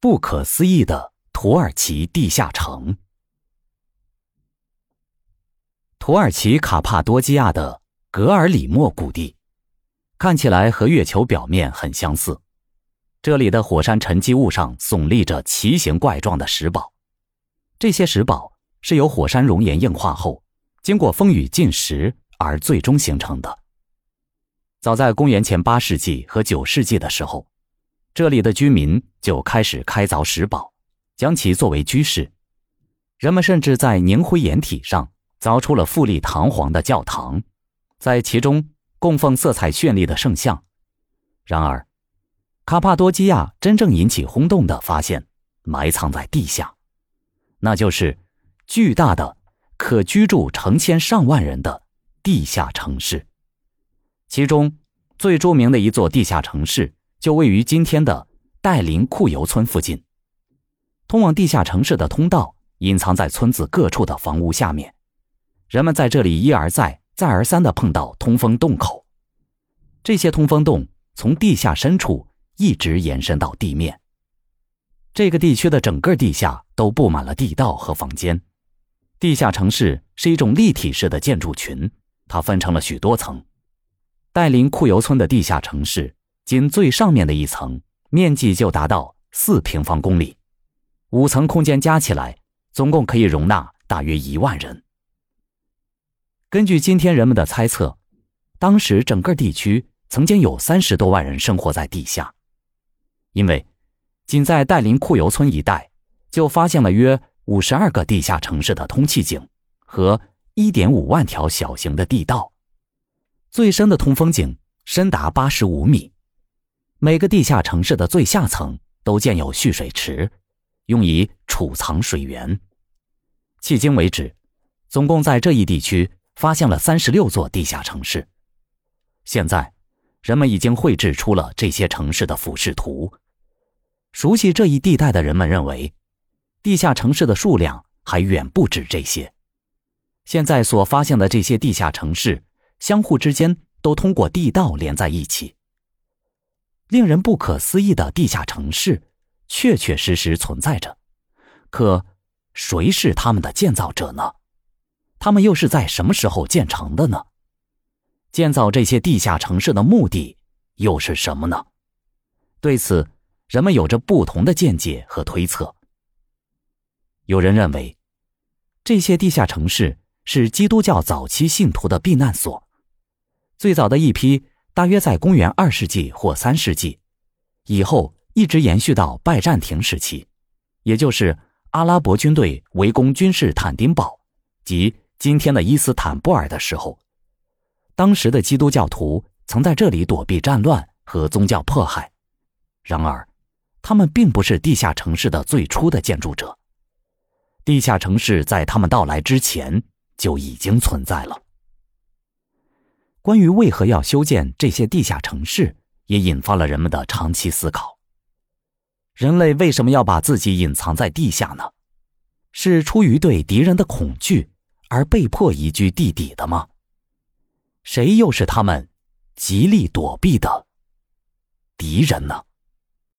不可思议的土耳其地下城。土耳其卡帕多基亚的格尔里莫谷地，看起来和月球表面很相似。这里的火山沉积物上耸立着奇形怪状的石堡，这些石堡是由火山熔岩硬化后，经过风雨浸蚀而最终形成的。早在公元前八世纪和九世纪的时候。这里的居民就开始开凿石堡，将其作为居室。人们甚至在凝灰岩体上凿出了富丽堂皇的教堂，在其中供奉色彩绚丽的圣像。然而，卡帕多基亚真正引起轰动的发现埋藏在地下，那就是巨大的、可居住成千上万人的地下城市。其中最著名的一座地下城市。就位于今天的戴林库尤村附近。通往地下城市的通道隐藏在村子各处的房屋下面，人们在这里一而再、再而三地碰到通风洞口。这些通风洞从地下深处一直延伸到地面。这个地区的整个地下都布满了地道和房间。地下城市是一种立体式的建筑群，它分成了许多层。戴林库尤村的地下城市。仅最上面的一层面积就达到四平方公里，五层空间加起来总共可以容纳大约一万人。根据今天人们的猜测，当时整个地区曾经有三十多万人生活在地下，因为仅在戴林库尤村一带就发现了约五十二个地下城市的通气井和一点五万条小型的地道，最深的通风井深达八十五米。每个地下城市的最下层都建有蓄水池，用以储藏水源。迄今为止，总共在这一地区发现了三十六座地下城市。现在，人们已经绘制出了这些城市的俯视图。熟悉这一地带的人们认为，地下城市的数量还远不止这些。现在所发现的这些地下城市，相互之间都通过地道连在一起。令人不可思议的地下城市，确确实实存在着。可，谁是他们的建造者呢？他们又是在什么时候建成的呢？建造这些地下城市的目的又是什么呢？对此，人们有着不同的见解和推测。有人认为，这些地下城市是基督教早期信徒的避难所，最早的一批。大约在公元二世纪或三世纪以后，一直延续到拜占庭时期，也就是阿拉伯军队围攻君士坦丁堡及今天的伊斯坦布尔的时候，当时的基督教徒曾在这里躲避战乱和宗教迫害。然而，他们并不是地下城市的最初的建筑者，地下城市在他们到来之前就已经存在了。关于为何要修建这些地下城市，也引发了人们的长期思考。人类为什么要把自己隐藏在地下呢？是出于对敌人的恐惧而被迫移居地底的吗？谁又是他们极力躲避的敌人呢？